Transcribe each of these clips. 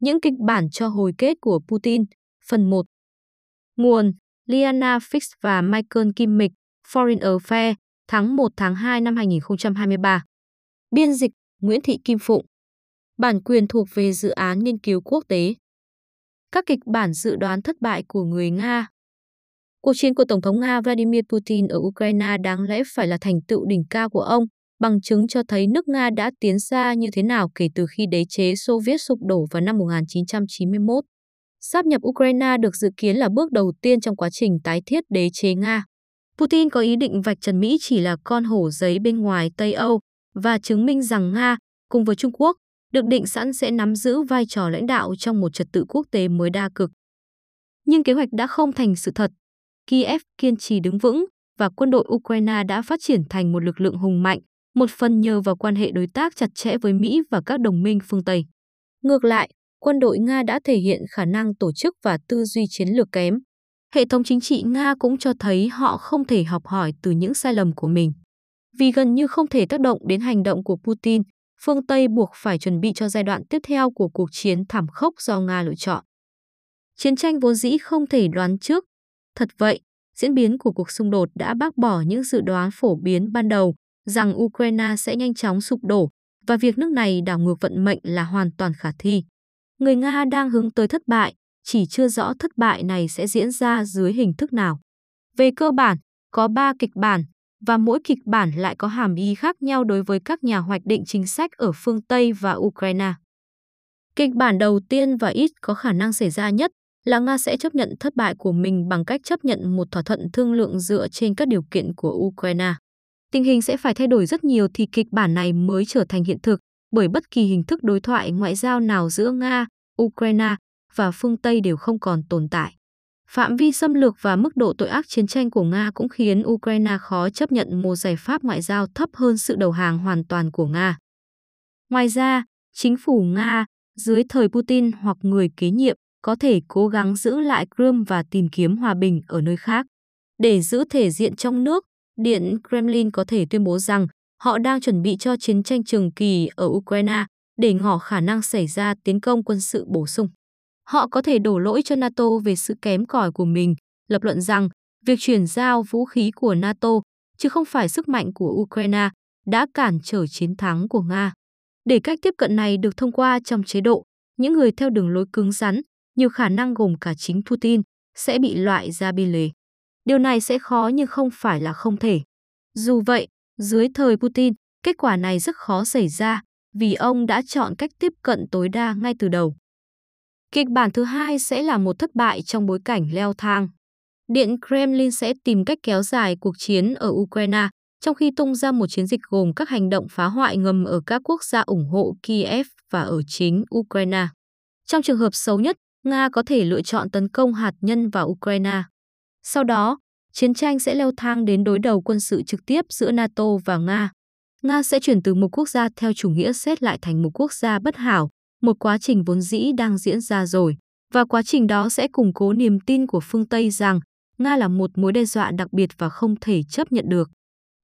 Những kịch bản cho hồi kết của Putin, phần 1. Nguồn Liana Fix và Michael Kimmich, Foreign Affairs, tháng 1 tháng 2 năm 2023. Biên dịch Nguyễn Thị Kim Phụng. Bản quyền thuộc về dự án nghiên cứu quốc tế. Các kịch bản dự đoán thất bại của người Nga. Cuộc chiến của Tổng thống Nga Vladimir Putin ở Ukraine đáng lẽ phải là thành tựu đỉnh cao của ông, bằng chứng cho thấy nước Nga đã tiến xa như thế nào kể từ khi đế chế Xô Viết sụp đổ vào năm 1991. Sáp nhập Ukraine được dự kiến là bước đầu tiên trong quá trình tái thiết đế chế Nga. Putin có ý định vạch trần Mỹ chỉ là con hổ giấy bên ngoài Tây Âu và chứng minh rằng Nga, cùng với Trung Quốc, được định sẵn sẽ nắm giữ vai trò lãnh đạo trong một trật tự quốc tế mới đa cực. Nhưng kế hoạch đã không thành sự thật. Kiev kiên trì đứng vững và quân đội Ukraine đã phát triển thành một lực lượng hùng mạnh, một phần nhờ vào quan hệ đối tác chặt chẽ với Mỹ và các đồng minh phương Tây. Ngược lại, quân đội Nga đã thể hiện khả năng tổ chức và tư duy chiến lược kém. Hệ thống chính trị Nga cũng cho thấy họ không thể học hỏi từ những sai lầm của mình. Vì gần như không thể tác động đến hành động của Putin, phương Tây buộc phải chuẩn bị cho giai đoạn tiếp theo của cuộc chiến thảm khốc do Nga lựa chọn. Chiến tranh vốn dĩ không thể đoán trước. Thật vậy, diễn biến của cuộc xung đột đã bác bỏ những dự đoán phổ biến ban đầu rằng Ukraine sẽ nhanh chóng sụp đổ và việc nước này đảo ngược vận mệnh là hoàn toàn khả thi. Người Nga đang hướng tới thất bại, chỉ chưa rõ thất bại này sẽ diễn ra dưới hình thức nào. Về cơ bản, có 3 kịch bản, và mỗi kịch bản lại có hàm ý khác nhau đối với các nhà hoạch định chính sách ở phương Tây và Ukraine. Kịch bản đầu tiên và ít có khả năng xảy ra nhất là Nga sẽ chấp nhận thất bại của mình bằng cách chấp nhận một thỏa thuận thương lượng dựa trên các điều kiện của Ukraine. Tình hình sẽ phải thay đổi rất nhiều thì kịch bản này mới trở thành hiện thực, bởi bất kỳ hình thức đối thoại ngoại giao nào giữa Nga, Ukraine và phương Tây đều không còn tồn tại. Phạm vi xâm lược và mức độ tội ác chiến tranh của Nga cũng khiến Ukraine khó chấp nhận một giải pháp ngoại giao thấp hơn sự đầu hàng hoàn toàn của Nga. Ngoài ra, chính phủ Nga, dưới thời Putin hoặc người kế nhiệm, có thể cố gắng giữ lại Crimea và tìm kiếm hòa bình ở nơi khác. Để giữ thể diện trong nước, Điện Kremlin có thể tuyên bố rằng họ đang chuẩn bị cho chiến tranh trường kỳ ở Ukraine để ngỏ khả năng xảy ra tiến công quân sự bổ sung. Họ có thể đổ lỗi cho NATO về sự kém cỏi của mình, lập luận rằng việc chuyển giao vũ khí của NATO, chứ không phải sức mạnh của Ukraine, đã cản trở chiến thắng của Nga. Để cách tiếp cận này được thông qua trong chế độ, những người theo đường lối cứng rắn, nhiều khả năng gồm cả chính Putin, sẽ bị loại ra biên lề. Điều này sẽ khó nhưng không phải là không thể. Dù vậy, dưới thời Putin, kết quả này rất khó xảy ra vì ông đã chọn cách tiếp cận tối đa ngay từ đầu. Kịch bản thứ hai sẽ là một thất bại trong bối cảnh leo thang. Điện Kremlin sẽ tìm cách kéo dài cuộc chiến ở Ukraine, trong khi tung ra một chiến dịch gồm các hành động phá hoại ngầm ở các quốc gia ủng hộ Kiev và ở chính Ukraine. Trong trường hợp xấu nhất, Nga có thể lựa chọn tấn công hạt nhân vào Ukraine. Sau đó, chiến tranh sẽ leo thang đến đối đầu quân sự trực tiếp giữa NATO và Nga. Nga sẽ chuyển từ một quốc gia theo chủ nghĩa xét lại thành một quốc gia bất hảo, một quá trình vốn dĩ đang diễn ra rồi, và quá trình đó sẽ củng cố niềm tin của phương Tây rằng Nga là một mối đe dọa đặc biệt và không thể chấp nhận được.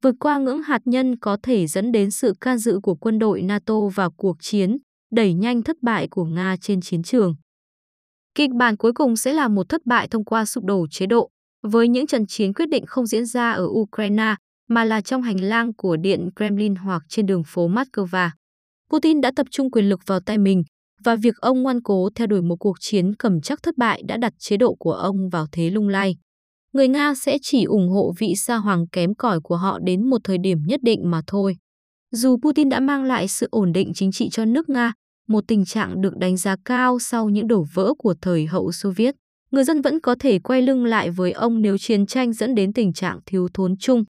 Vượt qua ngưỡng hạt nhân có thể dẫn đến sự can dự của quân đội NATO vào cuộc chiến, đẩy nhanh thất bại của Nga trên chiến trường. Kịch bản cuối cùng sẽ là một thất bại thông qua sụp đổ chế độ, với những trận chiến quyết định không diễn ra ở Ukraine mà là trong hành lang của Điện Kremlin hoặc trên đường phố Moscow. Putin đã tập trung quyền lực vào tay mình và việc ông ngoan cố theo đuổi một cuộc chiến cầm chắc thất bại đã đặt chế độ của ông vào thế lung lay. Người Nga sẽ chỉ ủng hộ vị sa hoàng kém cỏi của họ đến một thời điểm nhất định mà thôi. Dù Putin đã mang lại sự ổn định chính trị cho nước Nga, một tình trạng được đánh giá cao sau những đổ vỡ của thời hậu Xô Viết, người dân vẫn có thể quay lưng lại với ông nếu chiến tranh dẫn đến tình trạng thiếu thốn chung.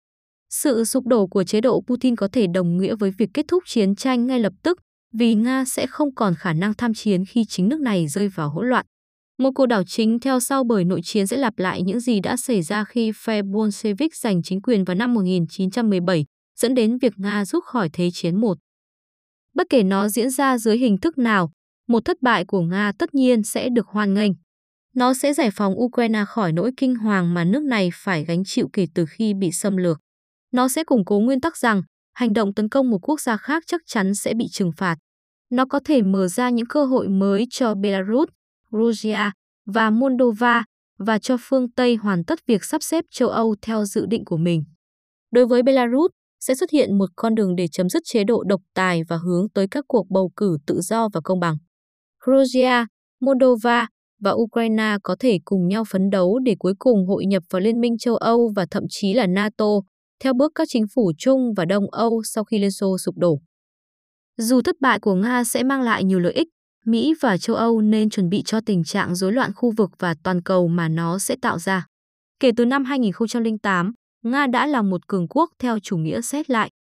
Sự sụp đổ của chế độ Putin có thể đồng nghĩa với việc kết thúc chiến tranh ngay lập tức vì Nga sẽ không còn khả năng tham chiến khi chính nước này rơi vào hỗn loạn. Một cuộc đảo chính theo sau bởi nội chiến sẽ lặp lại những gì đã xảy ra khi phe Bolshevik giành chính quyền vào năm 1917, dẫn đến việc Nga rút khỏi Thế chiến một. Bất kể nó diễn ra dưới hình thức nào, một thất bại của Nga tất nhiên sẽ được hoan nghênh. Nó sẽ giải phóng Ukraine khỏi nỗi kinh hoàng mà nước này phải gánh chịu kể từ khi bị xâm lược. Nó sẽ củng cố nguyên tắc rằng hành động tấn công một quốc gia khác chắc chắn sẽ bị trừng phạt. nó có thể mở ra những cơ hội mới cho Belarus, Georgia và Moldova và cho phương Tây hoàn tất việc sắp xếp châu Âu theo dự định của mình. Đối với Belarus, sẽ xuất hiện một con đường để chấm dứt chế độ độc tài và hướng tới các cuộc bầu cử tự do và công bằng. Georgia, Moldova và Ukraine có thể cùng nhau phấn đấu để cuối cùng hội nhập vào Liên minh châu Âu và thậm chí là NATO, theo bước các chính phủ chung và Đông Âu sau khi Liên Xô sụp đổ. Dù thất bại của Nga sẽ mang lại nhiều lợi ích, Mỹ và châu Âu nên chuẩn bị cho tình trạng rối loạn khu vực và toàn cầu mà nó sẽ tạo ra. Kể từ năm 2008, Nga đã là một cường quốc theo chủ nghĩa xét lại.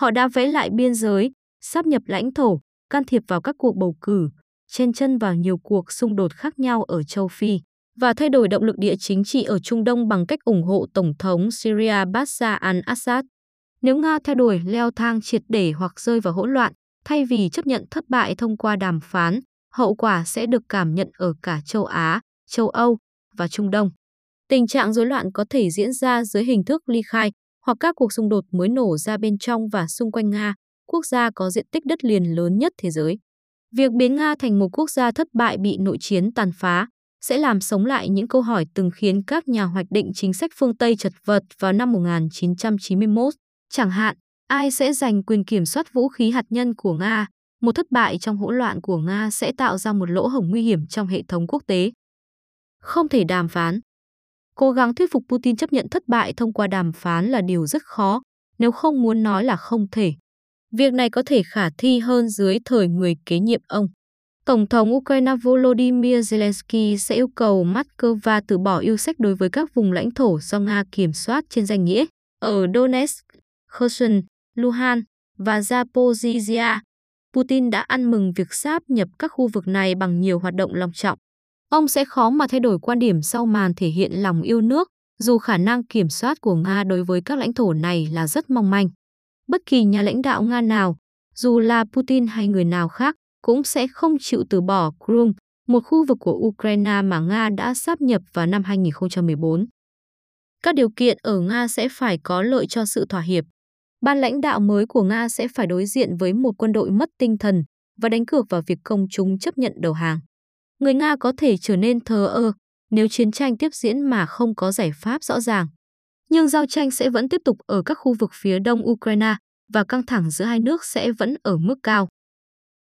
Họ đã vẽ lại biên giới, sắp nhập lãnh thổ, can thiệp vào các cuộc bầu cử, chen chân vào nhiều cuộc xung đột khác nhau ở châu Phi và thay đổi động lực địa chính trị ở Trung Đông bằng cách ủng hộ Tổng thống Syria Bashar al-Assad. Nếu Nga theo đuổi leo thang triệt để hoặc rơi vào hỗn loạn, thay vì chấp nhận thất bại thông qua đàm phán, hậu quả sẽ được cảm nhận ở cả châu Á, châu Âu và Trung Đông. Tình trạng rối loạn có thể diễn ra dưới hình thức ly khai hoặc các cuộc xung đột mới nổ ra bên trong và xung quanh Nga, quốc gia có diện tích đất liền lớn nhất thế giới. Việc biến Nga thành một quốc gia thất bại bị nội chiến tàn phá sẽ làm sống lại những câu hỏi từng khiến các nhà hoạch định chính sách phương Tây chật vật vào năm 1991. Chẳng hạn, ai sẽ giành quyền kiểm soát vũ khí hạt nhân của Nga? Một thất bại trong hỗn loạn của Nga sẽ tạo ra một lỗ hổng nguy hiểm trong hệ thống quốc tế. Không thể đàm phán. Cố gắng thuyết phục Putin chấp nhận thất bại thông qua đàm phán là điều rất khó, nếu không muốn nói là không thể. Việc này có thể khả thi hơn dưới thời người kế nhiệm ông. Tổng thống Ukraine Volodymyr Zelensky sẽ yêu cầu Moscow từ bỏ yêu sách đối với các vùng lãnh thổ do Nga kiểm soát trên danh nghĩa ở Donetsk, Kherson, Luhansk và Zaporizhia. Putin đã ăn mừng việc sáp nhập các khu vực này bằng nhiều hoạt động long trọng. Ông sẽ khó mà thay đổi quan điểm sau màn thể hiện lòng yêu nước, dù khả năng kiểm soát của Nga đối với các lãnh thổ này là rất mong manh. Bất kỳ nhà lãnh đạo Nga nào, dù là Putin hay người nào khác, cũng sẽ không chịu từ bỏ Crimea, một khu vực của Ukraine mà Nga đã sáp nhập vào năm 2014. Các điều kiện ở Nga sẽ phải có lợi cho sự thỏa hiệp. Ban lãnh đạo mới của Nga sẽ phải đối diện với một quân đội mất tinh thần và đánh cược vào việc công chúng chấp nhận đầu hàng. Người Nga có thể trở nên thờ ơ nếu chiến tranh tiếp diễn mà không có giải pháp rõ ràng. Nhưng giao tranh sẽ vẫn tiếp tục ở các khu vực phía đông Ukraine và căng thẳng giữa hai nước sẽ vẫn ở mức cao.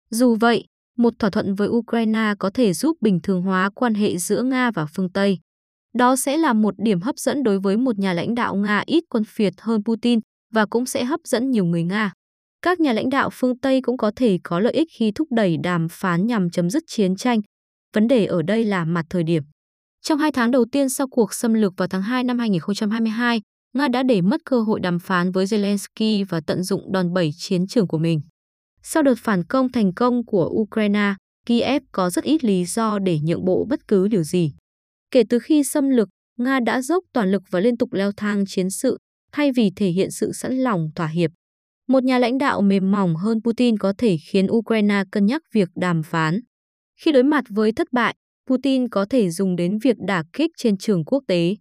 Dù vậy, một thỏa thuận với Ukraine có thể giúp bình thường hóa quan hệ giữa Nga và phương Tây. Đó sẽ là một điểm hấp dẫn đối với một nhà lãnh đạo Nga ít quân phiệt hơn Putin và cũng sẽ hấp dẫn nhiều người Nga. Các nhà lãnh đạo phương Tây cũng có thể có lợi ích khi thúc đẩy đàm phán nhằm chấm dứt chiến tranh. Vấn đề ở đây là mặt thời điểm. Trong hai tháng đầu tiên sau cuộc xâm lược vào tháng 2 năm 2022, Nga đã để mất cơ hội đàm phán với Zelensky và tận dụng đòn bẩy chiến trường của mình. Sau đợt phản công thành công của Ukraine, Kiev có rất ít lý do để nhượng bộ bất cứ điều gì. Kể từ khi xâm lược, Nga đã dốc toàn lực và liên tục leo thang chiến sự, thay vì thể hiện sự sẵn lòng thỏa hiệp. Một nhà lãnh đạo mềm mỏng hơn Putin có thể khiến Ukraine cân nhắc việc đàm phán. Khi đối mặt với thất bại, Putin có thể dùng đến việc đả kích trên trường quốc tế.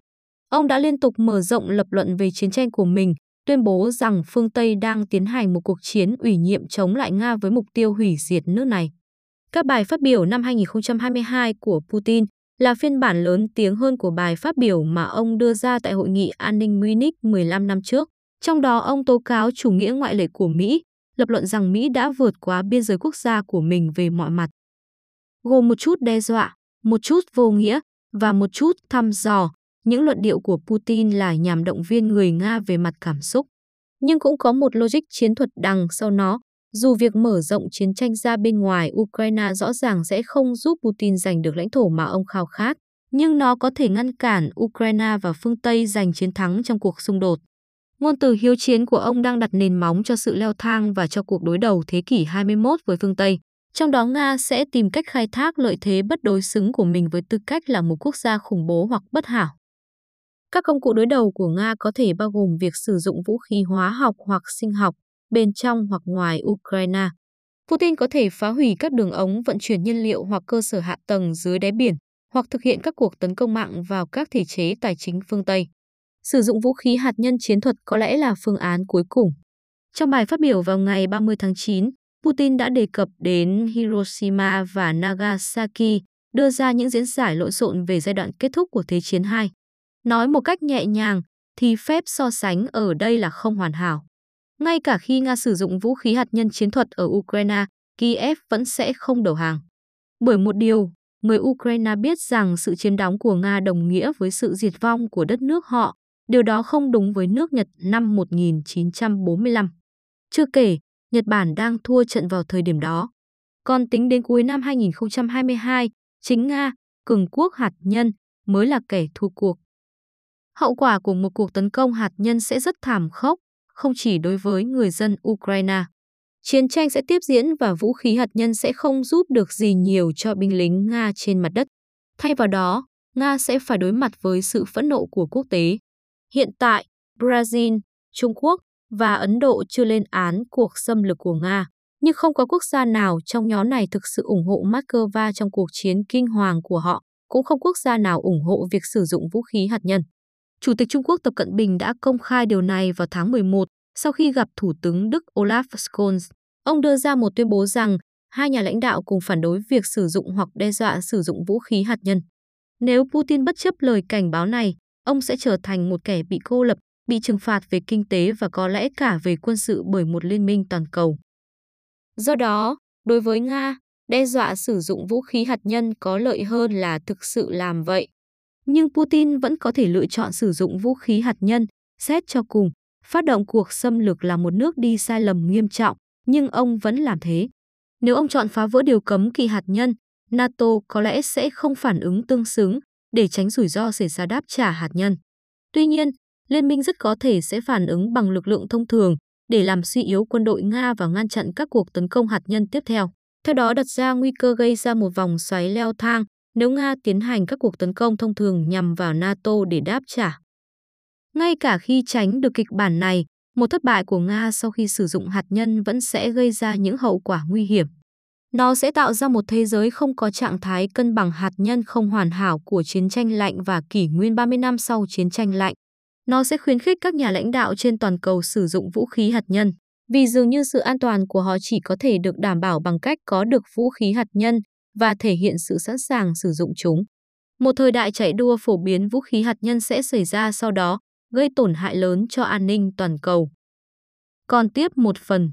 Ông đã liên tục mở rộng lập luận về chiến tranh của mình, tuyên bố rằng phương Tây đang tiến hành một cuộc chiến ủy nhiệm chống lại Nga với mục tiêu hủy diệt nước này. Các bài phát biểu năm 2022 của Putin là phiên bản lớn tiếng hơn của bài phát biểu mà ông đưa ra tại Hội nghị An ninh Munich 15 năm trước. Trong đó ông tố cáo chủ nghĩa ngoại lệ của Mỹ, lập luận rằng Mỹ đã vượt quá biên giới quốc gia của mình về mọi mặt. Gồm một chút đe dọa, một chút vô nghĩa và một chút thăm dò, những luận điệu của Putin là nhằm động viên người Nga về mặt cảm xúc. Nhưng cũng có một logic chiến thuật đằng sau nó, dù việc mở rộng chiến tranh ra bên ngoài Ukraine rõ ràng sẽ không giúp Putin giành được lãnh thổ mà ông khao khát, nhưng nó có thể ngăn cản Ukraine và phương Tây giành chiến thắng trong cuộc xung đột. Ngôn từ hiếu chiến của ông đang đặt nền móng cho sự leo thang và cho cuộc đối đầu thế kỷ 21 với phương Tây. Trong đó Nga sẽ tìm cách khai thác lợi thế bất đối xứng của mình với tư cách là một quốc gia khủng bố hoặc bất hảo. Các công cụ đối đầu của Nga có thể bao gồm việc sử dụng vũ khí hóa học hoặc sinh học bên trong hoặc ngoài Ukraine. Putin có thể phá hủy các đường ống vận chuyển nhiên liệu hoặc cơ sở hạ tầng dưới đáy biển, hoặc thực hiện các cuộc tấn công mạng vào các thể chế tài chính phương Tây. Sử dụng vũ khí hạt nhân chiến thuật có lẽ là phương án cuối cùng. Trong bài phát biểu vào ngày 30 tháng 9, Putin đã đề cập đến Hiroshima và Nagasaki, đưa ra những diễn giải lộn xộn về giai đoạn kết thúc của Thế chiến II. Nói một cách nhẹ nhàng, thì phép so sánh ở đây là không hoàn hảo. Ngay cả khi Nga sử dụng vũ khí hạt nhân chiến thuật ở Ukraine, Kiev vẫn sẽ không đầu hàng. Bởi một điều, người Ukraine biết rằng sự chiếm đóng của Nga đồng nghĩa với sự diệt vong của đất nước họ, điều đó không đúng với nước Nhật năm 1945. Chưa kể, Nhật Bản đang thua trận vào thời điểm đó. Còn tính đến cuối năm 2022, chính Nga, cường quốc hạt nhân, mới là kẻ thua cuộc. Hậu quả của một cuộc tấn công hạt nhân sẽ rất thảm khốc, không chỉ đối với người dân Ukraine. Chiến tranh sẽ tiếp diễn và vũ khí hạt nhân sẽ không giúp được gì nhiều cho binh lính Nga trên mặt đất. Thay vào đó, Nga sẽ phải đối mặt với sự phẫn nộ của quốc tế. Hiện tại, Brazil, Trung Quốc và Ấn Độ chưa lên án cuộc xâm lược của Nga, nhưng không có quốc gia nào trong nhóm này thực sự ủng hộ Moscow trong cuộc chiến kinh hoàng của họ, cũng không quốc gia nào ủng hộ việc sử dụng vũ khí hạt nhân. Chủ tịch Trung Quốc Tập Cận Bình đã công khai điều này vào tháng 11 sau khi gặp Thủ tướng Đức Olaf Scholz. Ông đưa ra một tuyên bố rằng hai nhà lãnh đạo cùng phản đối việc sử dụng hoặc đe dọa sử dụng vũ khí hạt nhân. Nếu Putin bất chấp lời cảnh báo này, ông sẽ trở thành một kẻ bị cô lập, bị trừng phạt về kinh tế và có lẽ cả về quân sự bởi một liên minh toàn cầu. Do đó, đối với Nga, đe dọa sử dụng vũ khí hạt nhân có lợi hơn là thực sự làm vậy. Nhưng Putin vẫn có thể lựa chọn sử dụng vũ khí hạt nhân, xét cho cùng, phát động cuộc xâm lược là một nước đi sai lầm nghiêm trọng, nhưng ông vẫn làm thế. Nếu ông chọn phá vỡ điều cấm kỳ hạt nhân, NATO có lẽ sẽ không phản ứng tương xứng để tránh rủi ro xảy ra đáp trả hạt nhân. Tuy nhiên, liên minh rất có thể sẽ phản ứng bằng lực lượng thông thường để làm suy yếu quân đội Nga và ngăn chặn các cuộc tấn công hạt nhân tiếp theo. Theo đó đặt ra nguy cơ gây ra một vòng xoáy leo thang nếu Nga tiến hành các cuộc tấn công thông thường nhằm vào NATO để đáp trả. Ngay cả khi tránh được kịch bản này, một thất bại của Nga sau khi sử dụng hạt nhân vẫn sẽ gây ra những hậu quả nguy hiểm. Nó sẽ tạo ra một thế giới không có trạng thái cân bằng hạt nhân không hoàn hảo của chiến tranh lạnh và kỷ nguyên 30 năm sau chiến tranh lạnh. Nó sẽ khuyến khích các nhà lãnh đạo trên toàn cầu sử dụng vũ khí hạt nhân, vì dường như sự an toàn của họ chỉ có thể được đảm bảo bằng cách có được vũ khí hạt nhân và thể hiện sự sẵn sàng sử dụng chúng. Một thời đại chạy đua phổ biến vũ khí hạt nhân sẽ xảy ra sau đó, gây tổn hại lớn cho an ninh toàn cầu. Còn tiếp một phần